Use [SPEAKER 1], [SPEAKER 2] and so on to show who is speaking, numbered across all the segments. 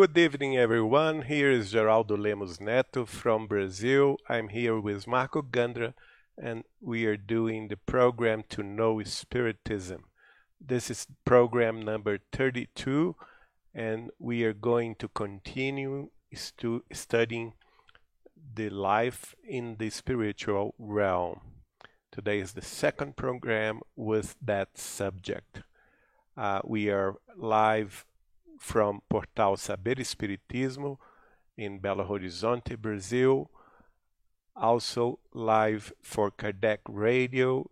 [SPEAKER 1] Good evening, everyone. Here is Geraldo Lemos Neto from Brazil. I'm here with Marco Gandra, and we are doing the program to know Spiritism. This is program number 32, and we are going to continue stu studying the life in the spiritual realm. Today is the second program with that subject. Uh, we are live from Portal Saber Espiritismo in Belo Horizonte, Brazil. Also live for Kardec Radio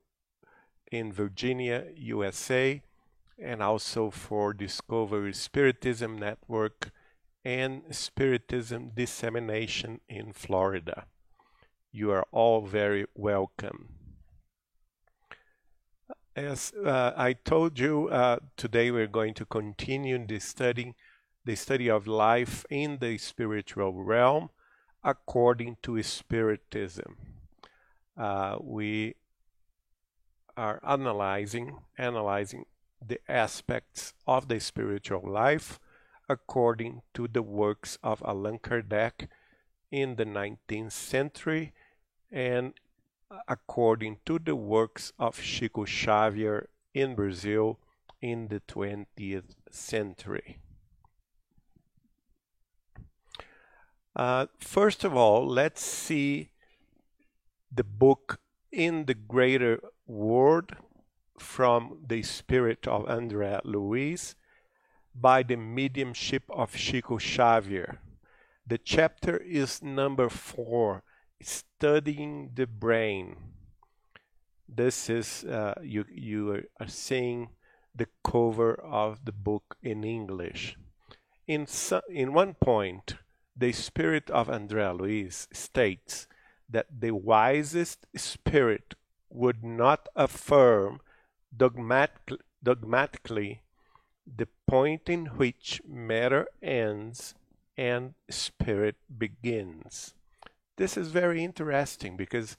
[SPEAKER 1] in Virginia, USA, and also for Discovery Spiritism Network and Spiritism Dissemination in Florida. You are all very welcome. As uh, I told you, uh, today we're going to continue the study, the study of life in the spiritual realm according to Spiritism. Uh, we are analyzing, analyzing the aspects of the spiritual life according to the works of Allan Kardec in the 19th century and according to the works of Chico Xavier in Brazil in the 20th century. Uh, first of all, let's see the book In the Greater World from the Spirit of André Luiz by the mediumship of Chico Xavier. The chapter is number four studying the brain. This is uh, you you are seeing the cover of the book in English. In in one point, the spirit of André Luiz states that the wisest spirit would not affirm dogmatic, dogmatically the point in which matter ends and spirit begins. This is very interesting because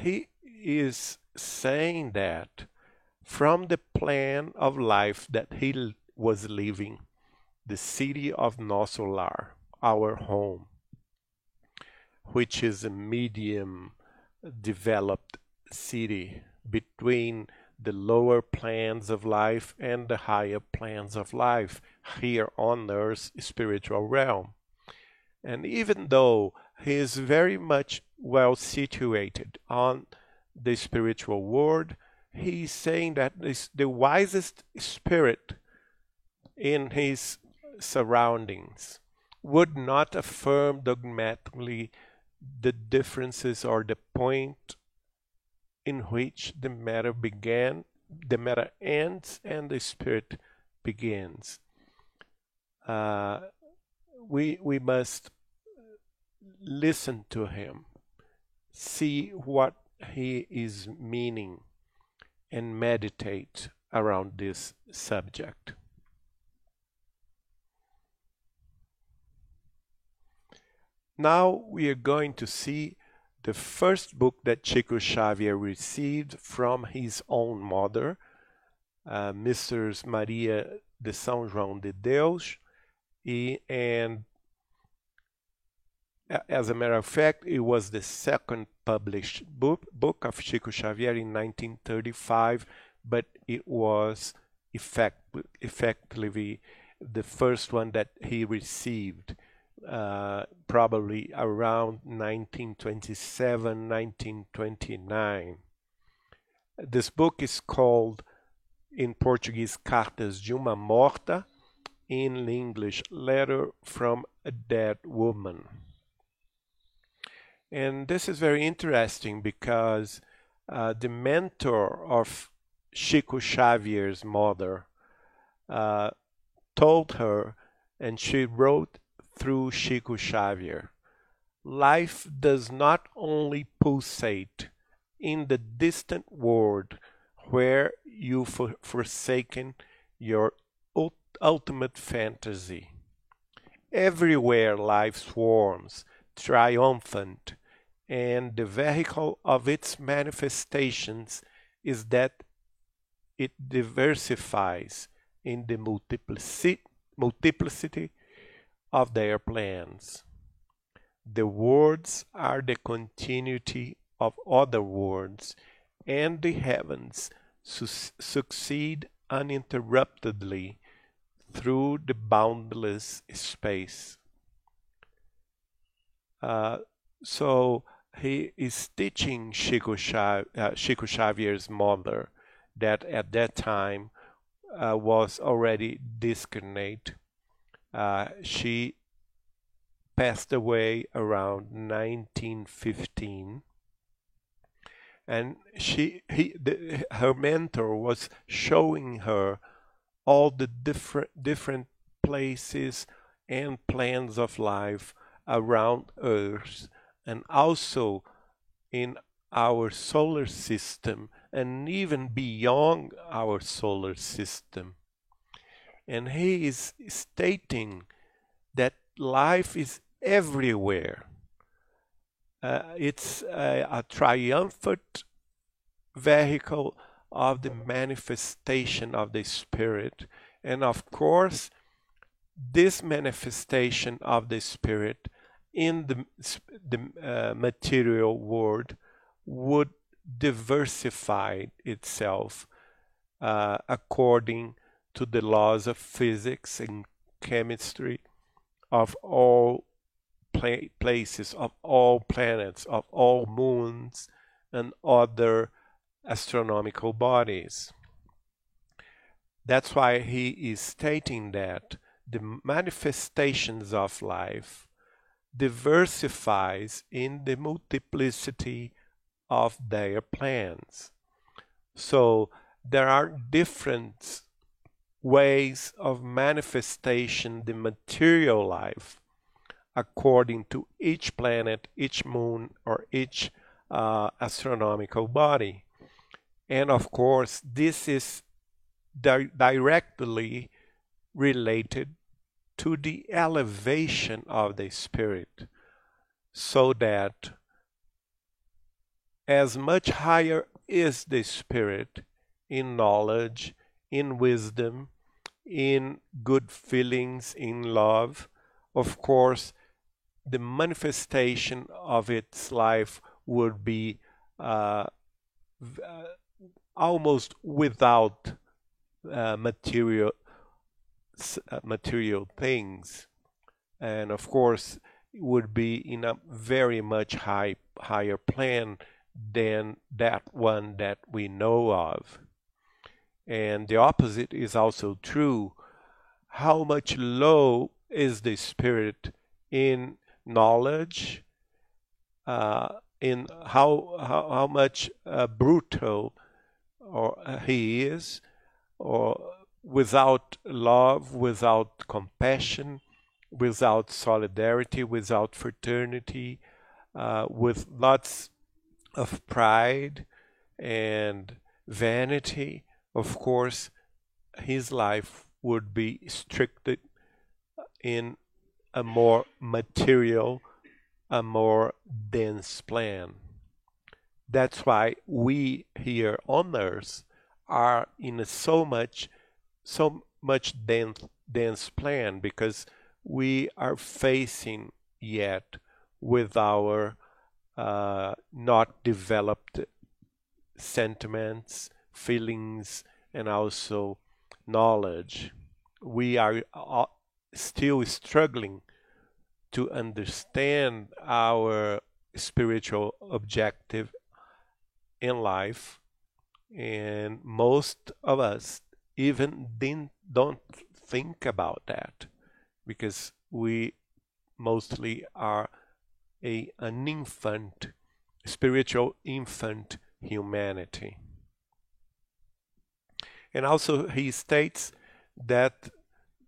[SPEAKER 1] he is saying that from the plan of life that he was living, the city of Nosso Lar, our home, which is a medium developed city between the lower plans of life and the higher plans of life here on earth's spiritual realm. And even though he is very much well situated on the spiritual world. He is saying that this, the wisest spirit in his surroundings would not affirm dogmatically the differences or the point in which the matter began, the matter ends, and the spirit begins. Uh, we we must listen to him, see what he is meaning, and meditate around this subject. Now we are going to see the first book that Chico Xavier received from his own mother, uh, Mrs. Maria de São João de Deus, and as a matter of fact, it was the second published book, book of Chico Xavier in 1935, but it was effect, effectively the first one that he received uh, probably around 1927, 1929. This book is called in Portuguese Cartas de uma Morta, in English Letter from a Dead Woman. And this is very interesting because uh, the mentor of Chico Xavier's mother uh, told her, and she wrote through Chico Xavier, life does not only pulsate in the distant world where you've forsaken your ultimate fantasy. Everywhere life swarms, triumphant, and the vehicle of its manifestations is that it diversifies in the multiplicity, of their plans. The worlds are the continuity of other worlds, and the heavens su succeed uninterruptedly through the boundless space. Uh, so he is teaching uh, Chico Xavier's mother that at that time uh, was already discarnate. Uh, she passed away around 1915 and she he the, her mentor was showing her all the different different places and plans of life around earth and also in our solar system and even beyond our solar system and he is stating that life is everywhere uh, it's a, a triumphant vehicle of the manifestation of the Spirit. And of course, this manifestation of the Spirit in the, the uh, material world would diversify itself uh, according to the laws of physics and chemistry of all places, of all planets, of all moons, and other astronomical bodies. That's why he is stating that the manifestations of life diversifies in the multiplicity of their plans. So there are different ways of manifestation the material life according to each planet, each moon, or each uh, astronomical body. And of course, this is di directly related to the elevation of the spirit, so that as much higher is the spirit in knowledge, in wisdom, in good feelings, in love, of course, the manifestation of its life would be uh, uh, almost without uh, material material things, and of course it would be in a very much high higher plan than that one that we know of. And the opposite is also true. How much low is the spirit in knowledge, uh, in how, how, how much uh, brutal or uh, he is, or without love, without compassion, without solidarity, without fraternity, uh, with lots of pride and vanity, of course, his life would be restricted in a more material, a more dense plan. That's why we here on Earth are in so much, so much dense, dense plan because we are facing yet with our uh, not developed sentiments, feelings, and also knowledge. We are uh, still struggling to understand our spiritual objective in life and most of us even didn't, don't think about that because we mostly are a, an infant, spiritual infant humanity. And also he states that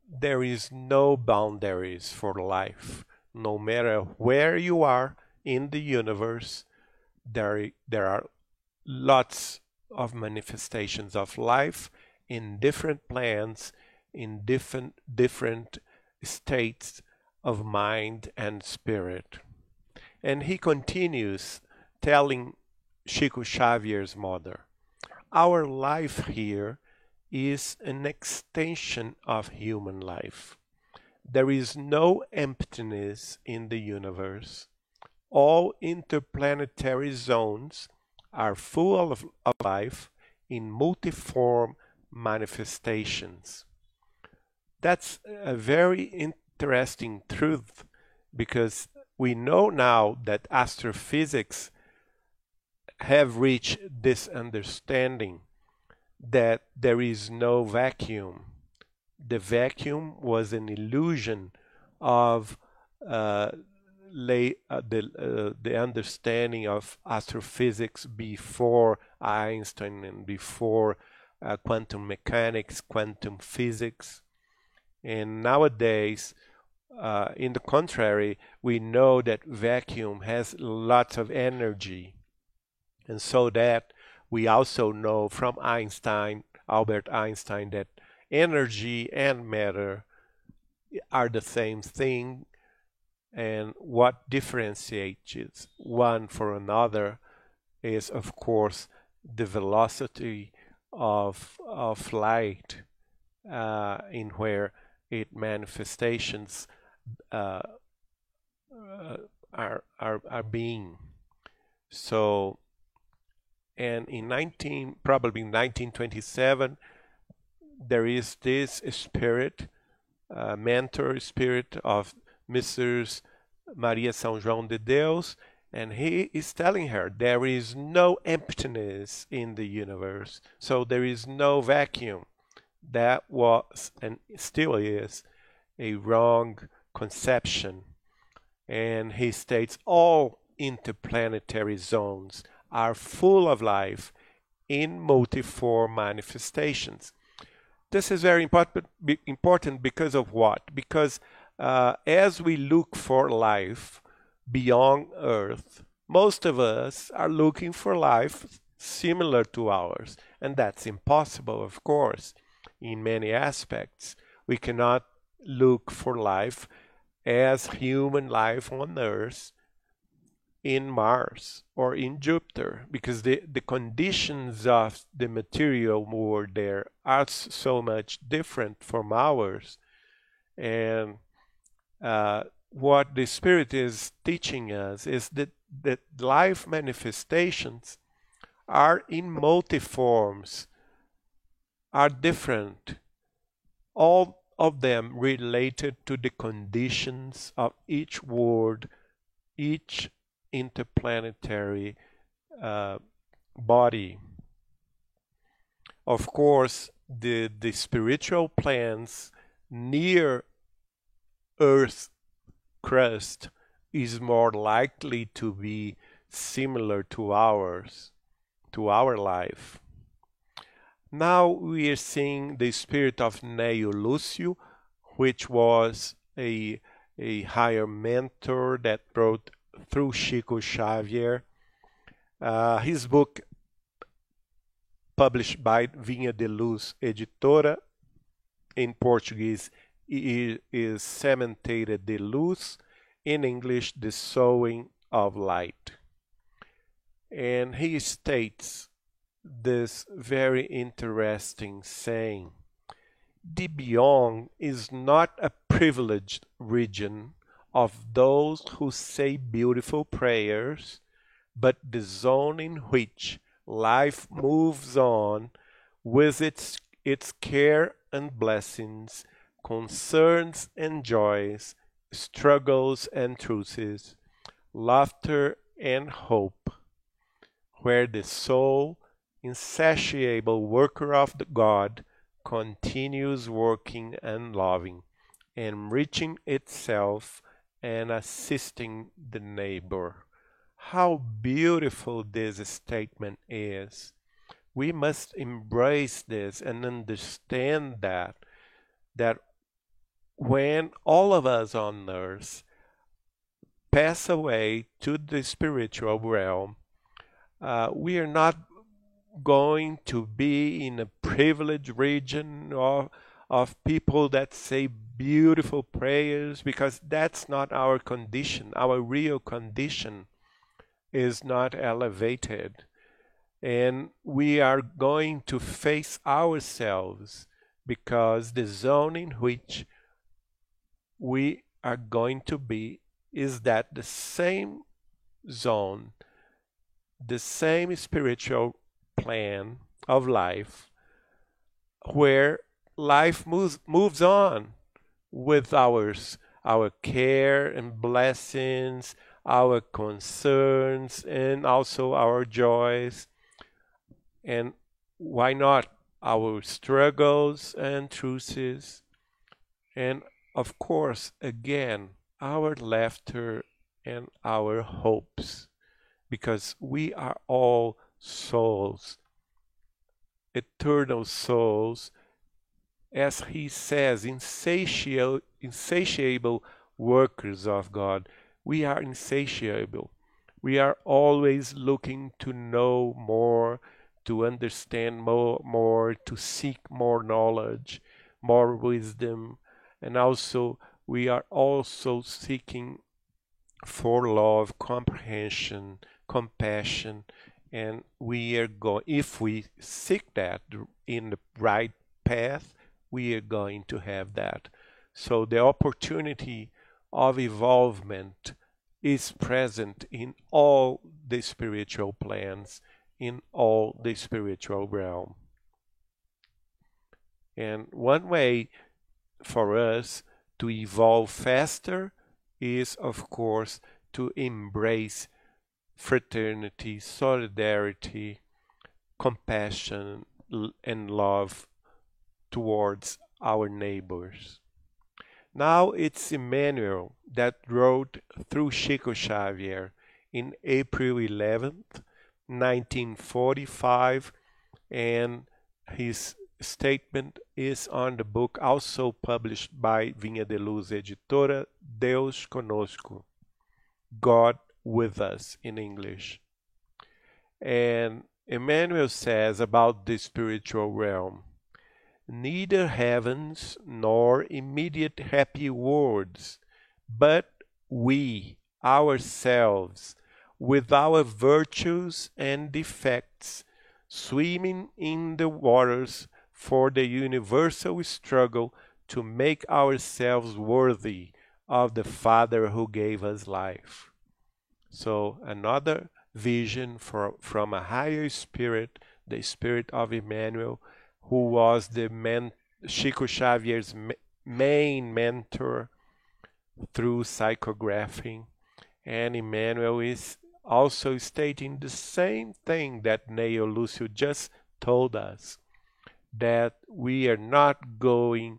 [SPEAKER 1] there is no boundaries for life. No matter where you are in the universe, there, there are lots of manifestations of life in different plans, in different, different states of mind and spirit. And he continues telling Chico Xavier's mother, Our life here is an extension of human life. there is no emptiness in the universe. All interplanetary zones are full of, of life in multiform manifestations. That's a very interesting truth because we know now that astrophysics have reached this understanding that there is no vacuum. The vacuum was an illusion of uh, lay, uh, the, uh, the understanding of astrophysics before Einstein and before uh, quantum mechanics, quantum physics. And nowadays, uh, in the contrary, we know that vacuum has lots of energy. And so that we also know from Einstein, Albert Einstein, that energy and matter are the same thing. And what differentiates one for another is, of course, the velocity of, of light uh, in where it manifestations uh, are, are, are being. So, and in 19, probably in 1927, there is this spirit, uh, mentor spirit of Mrs. Maria São João de Deus, and he is telling her there is no emptiness in the universe, so there is no vacuum. That was and still is a wrong conception. And he states all interplanetary zones are full of life in multiform manifestations. This is very important, important because of what? Because uh, as we look for life beyond Earth, most of us are looking for life similar to ours. And that's impossible, of course, in many aspects. We cannot look for life as human life on Earth in Mars or in Jupiter because the, the conditions of the material world there are so much different from ours. And uh, what the Spirit is teaching us is that, that life manifestations are in multiforms, are different. All of them related to the conditions of each world, each interplanetary uh, body. Of course, the, the spiritual plans near Earth's crust is more likely to be similar to ours, to our life. Now we are seeing the spirit of Néio Lúcio, which was a, a higher mentor that brought through Chico Xavier. Uh, his book, published by Vinha de Luz Editora, in Portuguese is Sementeira de Luz, in English, The Sowing of Light. And he states this very interesting saying. The beyond is not a privileged region of those who say beautiful prayers, but the zone in which life moves on with its, its care and blessings, concerns and joys, struggles and truces, laughter and hope, where the soul insatiable worker of the God continues working and loving, enriching itself and assisting the neighbor. How beautiful this statement is. We must embrace this and understand that that when all of us on earth pass away to the spiritual realm, uh, we are not going to be in a privileged region of, of people that say beautiful prayers because that's not our condition. Our real condition is not elevated. And we are going to face ourselves because the zone in which we are going to be is that the same zone, the same spiritual plan of life where life moves moves on with ours our care and blessings our concerns and also our joys. And why not our struggles and truces? And of course again our laughter and our hopes because we are all souls eternal souls as he says insatiable insatiable workers of god. We are insatiable. We are always looking to know more to understand more, more to seek more knowledge more wisdom and also we are also seeking for love comprehension compassion and we are going if we seek that in the right path we are going to have that. So the opportunity of evolvement is present in all the spiritual plans in all the spiritual realm. And one way for us to evolve faster is of course to embrace fraternity, solidarity, compassion, and love towards our neighbors. Now it's Emmanuel that wrote through Chico Xavier in April 11th, 1945, and his statement is on the book also published by Vinha de Luz Editora, Deus Conosco, God with us in English. And Emmanuel says about the spiritual realm neither heavens nor immediate happy worlds, but we ourselves, with our virtues and defects, swimming in the waters for the universal struggle to make ourselves worthy of the Father who gave us life. So another vision for, from a higher spirit, the spirit of Emmanuel, who was the man, Chico Xavier's main mentor through psychographing. And Emmanuel is also stating the same thing that Néio Lúcio just told us, that we are not going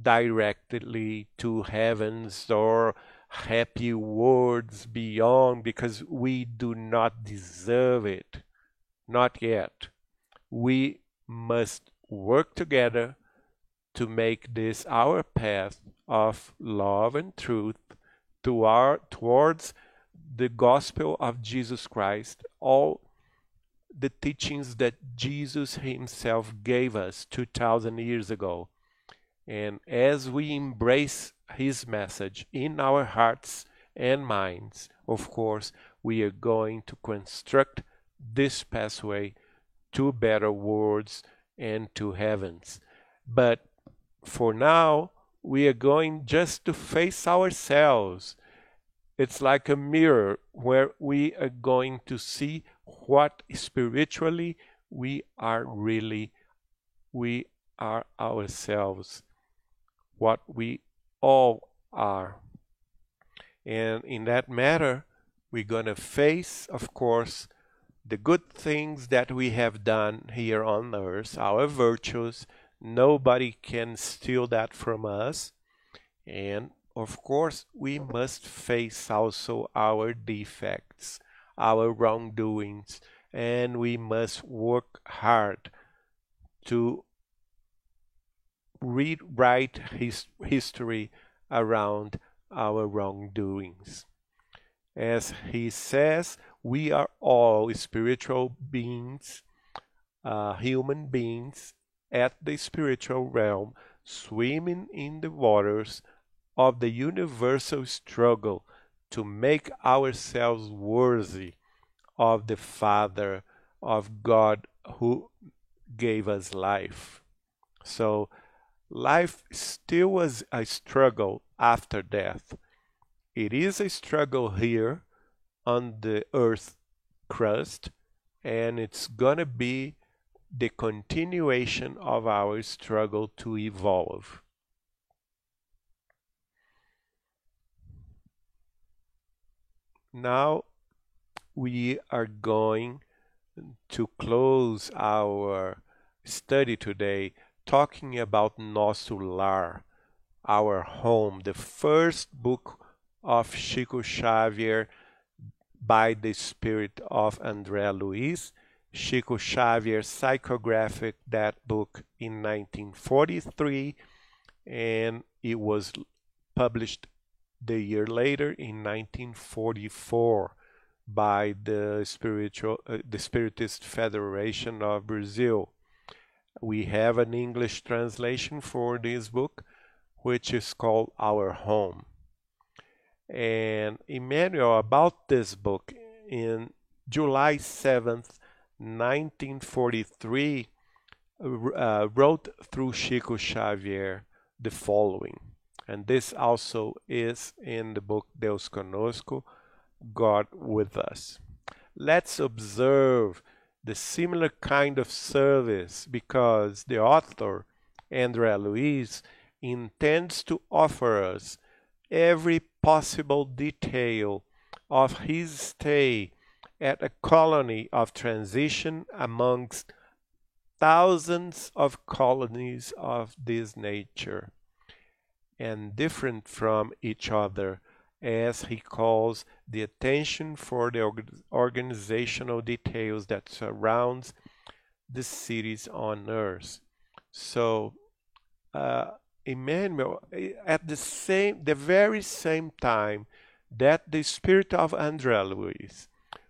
[SPEAKER 1] directly to heavens or happy worlds beyond because we do not deserve it. Not yet. We must work together to make this our path of love and truth to our, towards the gospel of Jesus Christ, all the teachings that Jesus himself gave us 2000 years ago. And as we embrace his message in our hearts and minds, of course, we are going to construct this pathway to better worlds and to heavens. But for now, we are going just to face ourselves. It's like a mirror where we are going to see what spiritually we are really, we are ourselves, what we all are. And in that matter, we're going to face, of course, the good things that we have done here on earth, our virtues. Nobody can steal that from us. And of course, we must face also our defects, our wrongdoings, and we must work hard to rewrite his history around our wrongdoings. As he says, we are all spiritual beings, uh, human beings at the spiritual realm, swimming in the waters of the universal struggle to make ourselves worthy of the Father, of God who gave us life. So life still was a struggle after death. It is a struggle here on the earth crust, and it's gonna be the continuation of our struggle to evolve. Now we are going to close our study today talking about Nosso Lar, our home, the first book of Chico Xavier by the spirit of André Luiz. Chico Xavier psychographed that book in 1943 and it was published the year later in 1944 by the spiritual uh, the Spiritist Federation of Brazil. We have an English translation for this book which is called Our Home. And Emmanuel about this book in July 7th, 1943 uh, wrote through Chico Xavier the following. And this also is in the book Deus Conosco, God with us. Let's observe the similar kind of service because the author, André Luiz, intends to offer us every possible detail of his stay at a colony of transition amongst thousands of colonies of this nature and different from each other as he calls the attention for the organizational details that surrounds the cities on earth. So, uh, Emmanuel, eh, at the same, the very same time that the spirit of André Luiz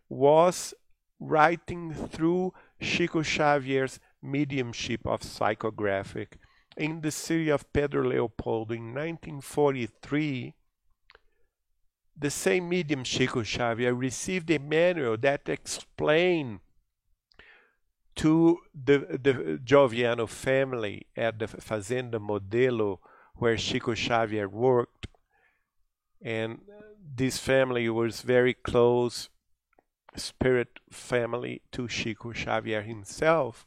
[SPEAKER 1] was writing through Chico Xavier's mediumship of psychographic in the city of Pedro Leopoldo in 1943, the same medium Chico Xavier received a manual that explained to the, the Joviano family at the Fazenda Modelo where Chico Xavier worked. And this family was very close spirit family to Chico Xavier himself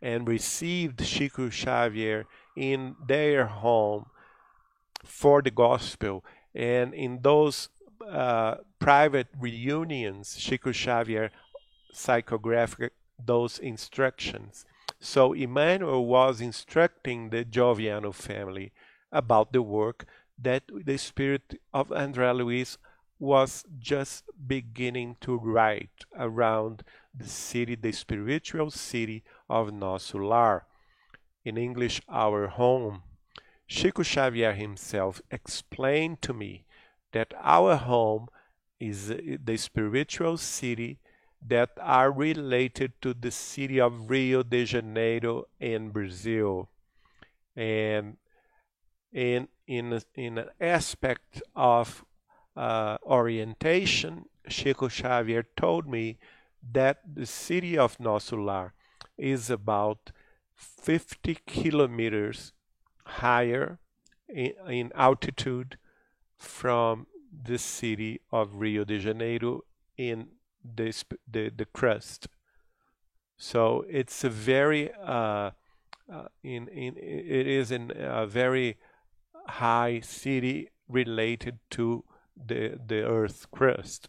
[SPEAKER 1] and received Chico Xavier in their home for the gospel. And in those uh, private reunions, Chico Xavier psychographed those instructions. So Emmanuel was instructing the Joviano family about the work that the spirit of André Luiz was just beginning to write around the city, the spiritual city of Nosso Lar. In English, our home. Chico Xavier himself explained to me that our home is the spiritual city that are related to the city of Rio de Janeiro in Brazil. And in, in, in an aspect of uh, orientation, Chico Xavier told me that the city of Nosso Lar is about 50 kilometers higher in, in altitude from the city of Rio de Janeiro in the, the, the crust. So it's a very, uh, uh, in, in, it is in a very high city related to the, the Earth crust.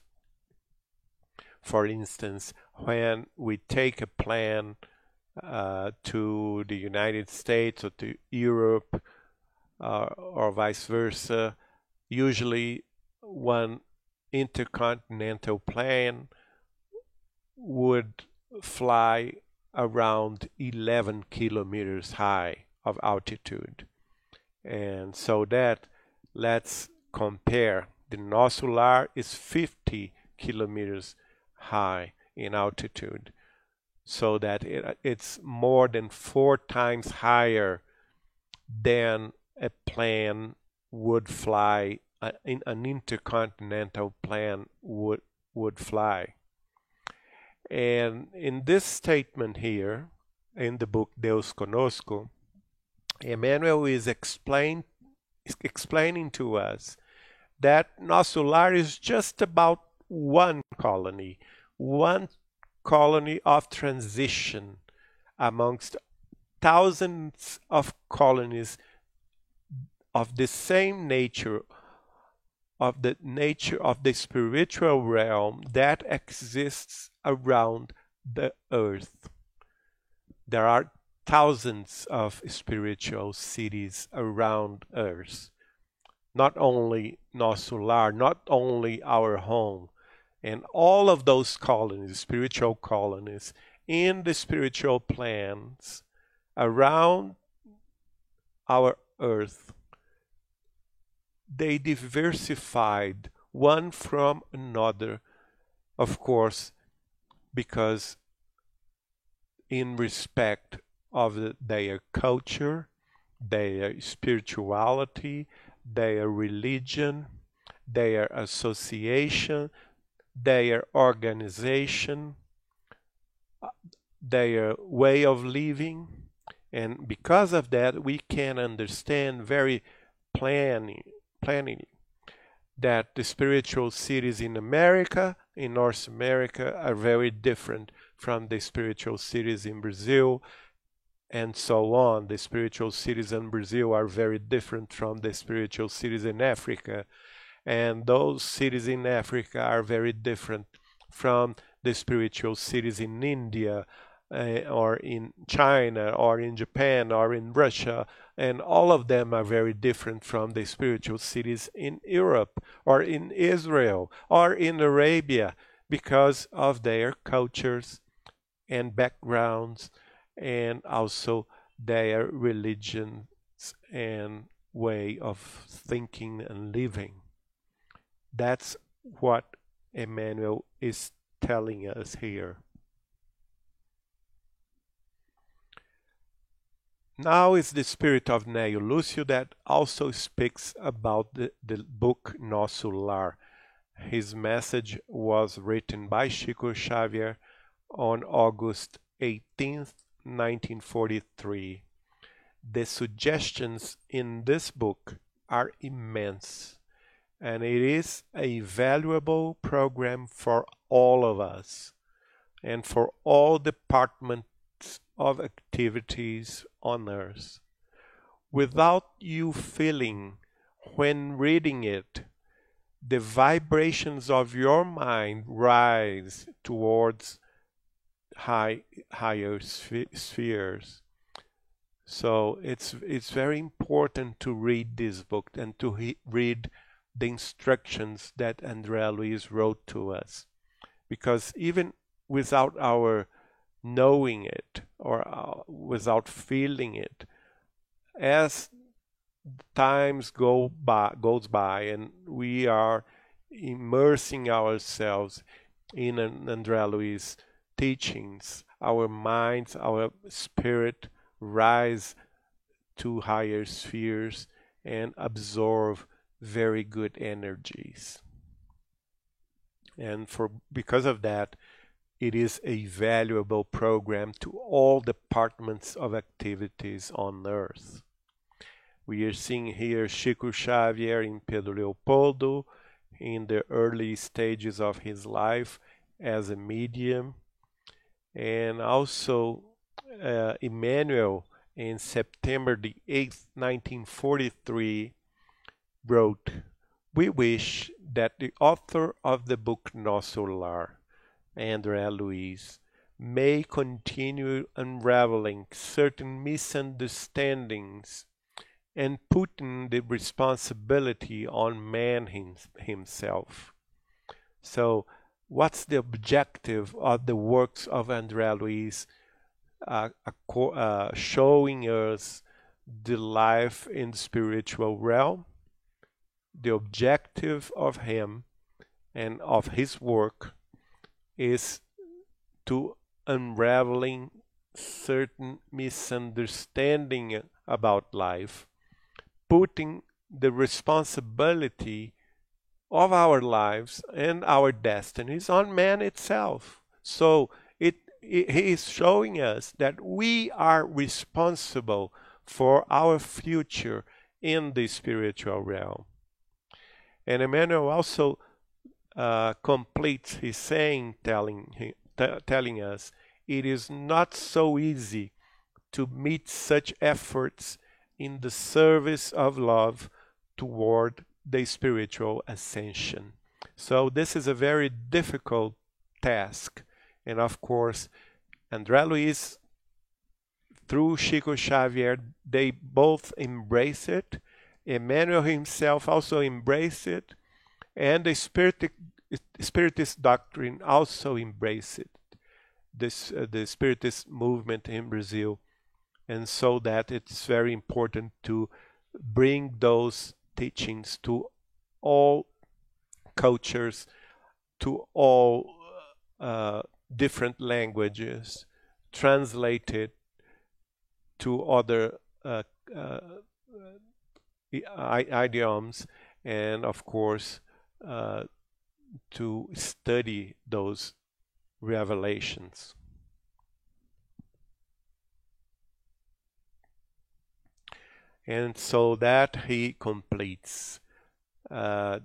[SPEAKER 1] For instance, when we take a plan uh, to the United States or to Europe uh, or vice versa, usually one intercontinental plane would fly around 11 kilometers high of altitude. And so that let's compare. The Nosso Lar is 50 kilometers high in altitude, so that it, it's more than four times higher than a plane would fly, uh, in an intercontinental plane would would fly. And in this statement here, in the book Deus Conosco, Emmanuel is explain, explaining to us that Nosso Lar is just about one colony, one colony of transition amongst thousands of colonies of the same nature of the nature of the spiritual realm that exists around the earth. There are thousands of spiritual cities around earth. Not only Nosso Lar, not only our home, and all of those colonies, spiritual colonies, in the spiritual plans around our earth, they diversified one from another, of course, because in respect of the, their culture, their spirituality, their religion, their association, their organization, their way of living. And because of that, we can understand very planning, planning that the spiritual cities in America, in North America, are very different from the spiritual cities in Brazil, and so on. The spiritual cities in Brazil are very different from the spiritual cities in Africa, and those cities in Africa are very different from the spiritual cities in India uh, or in China or in Japan or in Russia and all of them are very different from the spiritual cities in Europe or in Israel or in Arabia because of their cultures and backgrounds and also their religions and way of thinking and living. That's what Emmanuel is telling us here. Now is the spirit of Néio Lúcio that also speaks about the, the book Nosso Lar. His message was written by Chico Xavier on August 18, 1943. The suggestions in this book are immense, and it is a valuable program for all of us and for all departments of activities on earth. Without you feeling, when reading it, the vibrations of your mind rise towards high, higher spheres. So it's it's very important to read this book and to read the instructions that André Luiz wrote to us, because even without our knowing it or uh, without feeling it as times go by goes by and we are immersing ourselves in an André Luiz teachings our minds our spirit rise to higher spheres and absorb very good energies and for because of that it is a valuable program to all departments of activities on Earth. We are seeing here Chico Xavier in Pedro Leopoldo in the early stages of his life as a medium, and also uh, Emmanuel in September the 8th, 1943, wrote, We wish that the author of the book Nosso Lar André Luiz, may continue unraveling certain misunderstandings and putting the responsibility on man him, himself. So, what's the objective of the works of André Luiz uh, uh, showing us the life in the spiritual realm? The objective of him and of his work is to unraveling certain misunderstanding about life, putting the responsibility of our lives and our destinies on man itself. So it, it, he is showing us that we are responsible for our future in the spiritual realm. And Emmanuel also uh, completes his saying, telling, telling us it is not so easy to meet such efforts in the service of love toward the spiritual ascension. So, this is a very difficult task. And of course, André Luiz, through Chico Xavier, they both embrace it. Emmanuel himself also embraced it. And the Spiritist, Spiritist doctrine also embraced it. This, uh, the Spiritist movement in Brazil. And so that it's very important to bring those teachings to all cultures, to all uh, different languages, translated to other uh, uh, idioms, and of course, uh, to study those revelations. And so that he completes. Uh,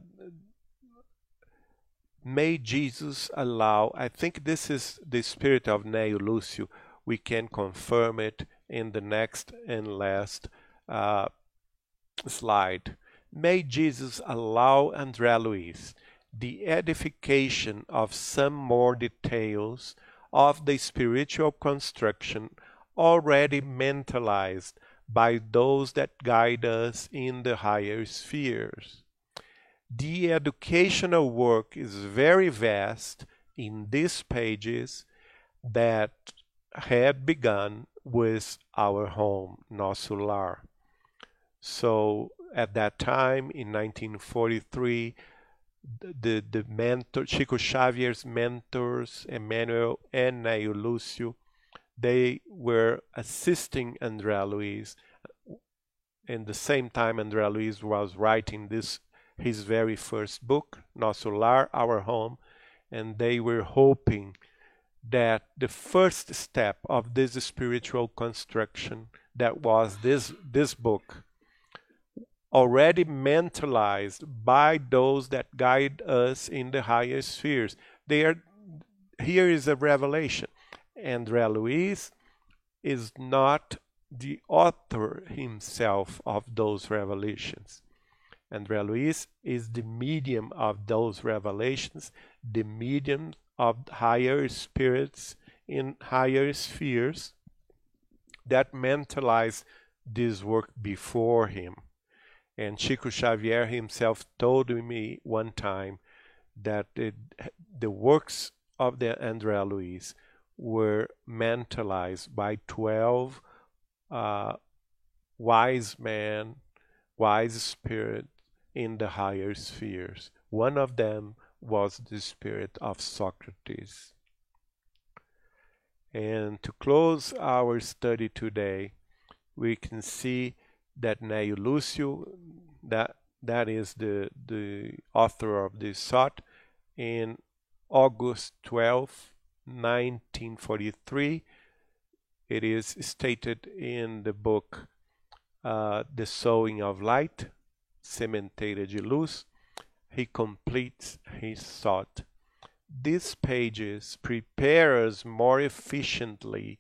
[SPEAKER 1] may Jesus allow, I think this is the spirit of Néio Lúcio. We can confirm it in the next and last uh, slide. May Jesus allow André Luiz the edification of some more details of the spiritual construction already mentalized by those that guide us in the higher spheres. The educational work is very vast in these pages that had begun with our home, Nosso Lar. So at that time, in 1943, the, the mentor, Chico Xavier's mentors, Emmanuel and Néio Lúcio, they were assisting André Luiz. In the same time, André Luiz was writing this his very first book, Nosso Lar, Our Home, and they were hoping that the first step of this spiritual construction that was this this book already mentalized by those that guide us in the higher spheres. They are, here is a revelation. André Luiz is not the author himself of those revelations. André Luiz is the medium of those revelations, the medium of higher spirits in higher spheres that mentalize this work before him. And Chico Xavier himself told me one time that it, the works of the André Luiz were mentalized by 12 uh, wise men, wise spirit in the higher spheres. One of them was the spirit of Socrates. And to close our study today, we can see that Néio Lúcio, that that is the the author of this thought, in August 12, 1943, it is stated in the book uh, The Sowing of Light, Sementeira de Luz, he completes his thought. These pages prepare us more efficiently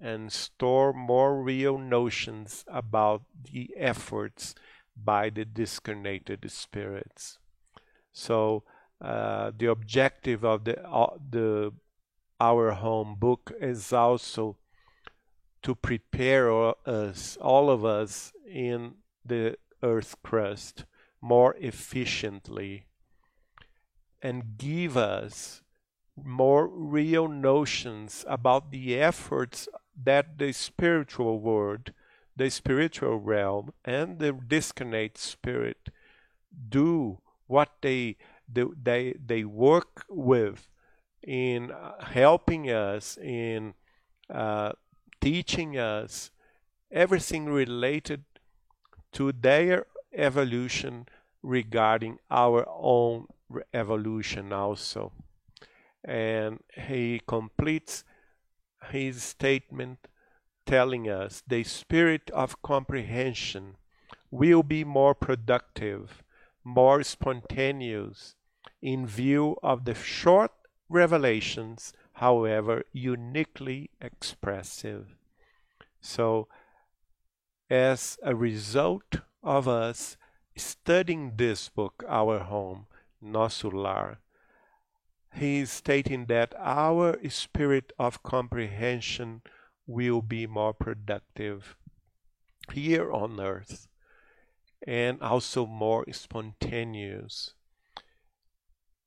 [SPEAKER 1] and store more real notions about the efforts by the discarnated spirits. So uh, the objective of the uh, the our home book is also to prepare us, all of us, in the earth crust more efficiently and give us more real notions about the efforts that the spiritual world, the spiritual realm, and the discarnate spirit do what they do, they they work with in helping us in uh, teaching us everything related to their evolution regarding our own evolution also. And he completes his statement telling us the spirit of comprehension will be more productive, more spontaneous, in view of the short revelations, however uniquely expressive. So, as a result of us studying this book, Our Home, Nosso Lar, he is stating that our spirit of comprehension will be more productive here on earth and also more spontaneous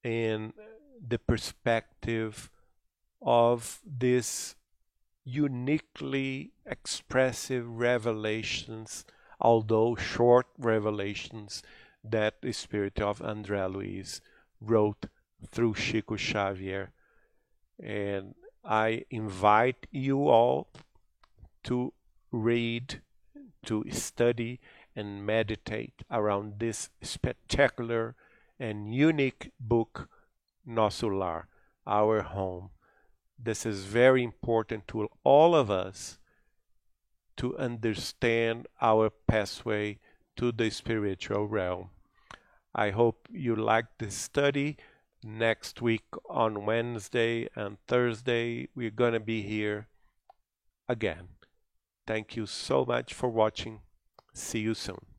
[SPEAKER 1] in the perspective of this uniquely expressive revelations, although short revelations, that the spirit of André Luiz wrote through Chico Xavier. And I invite you all to read, to study, and meditate around this spectacular and unique book, Nosso Lar, Our Home. This is very important to all of us to understand our pathway to the spiritual realm. I hope you like this study. Next week on Wednesday and Thursday, we're going to be here again. Thank you so much for watching. See you soon.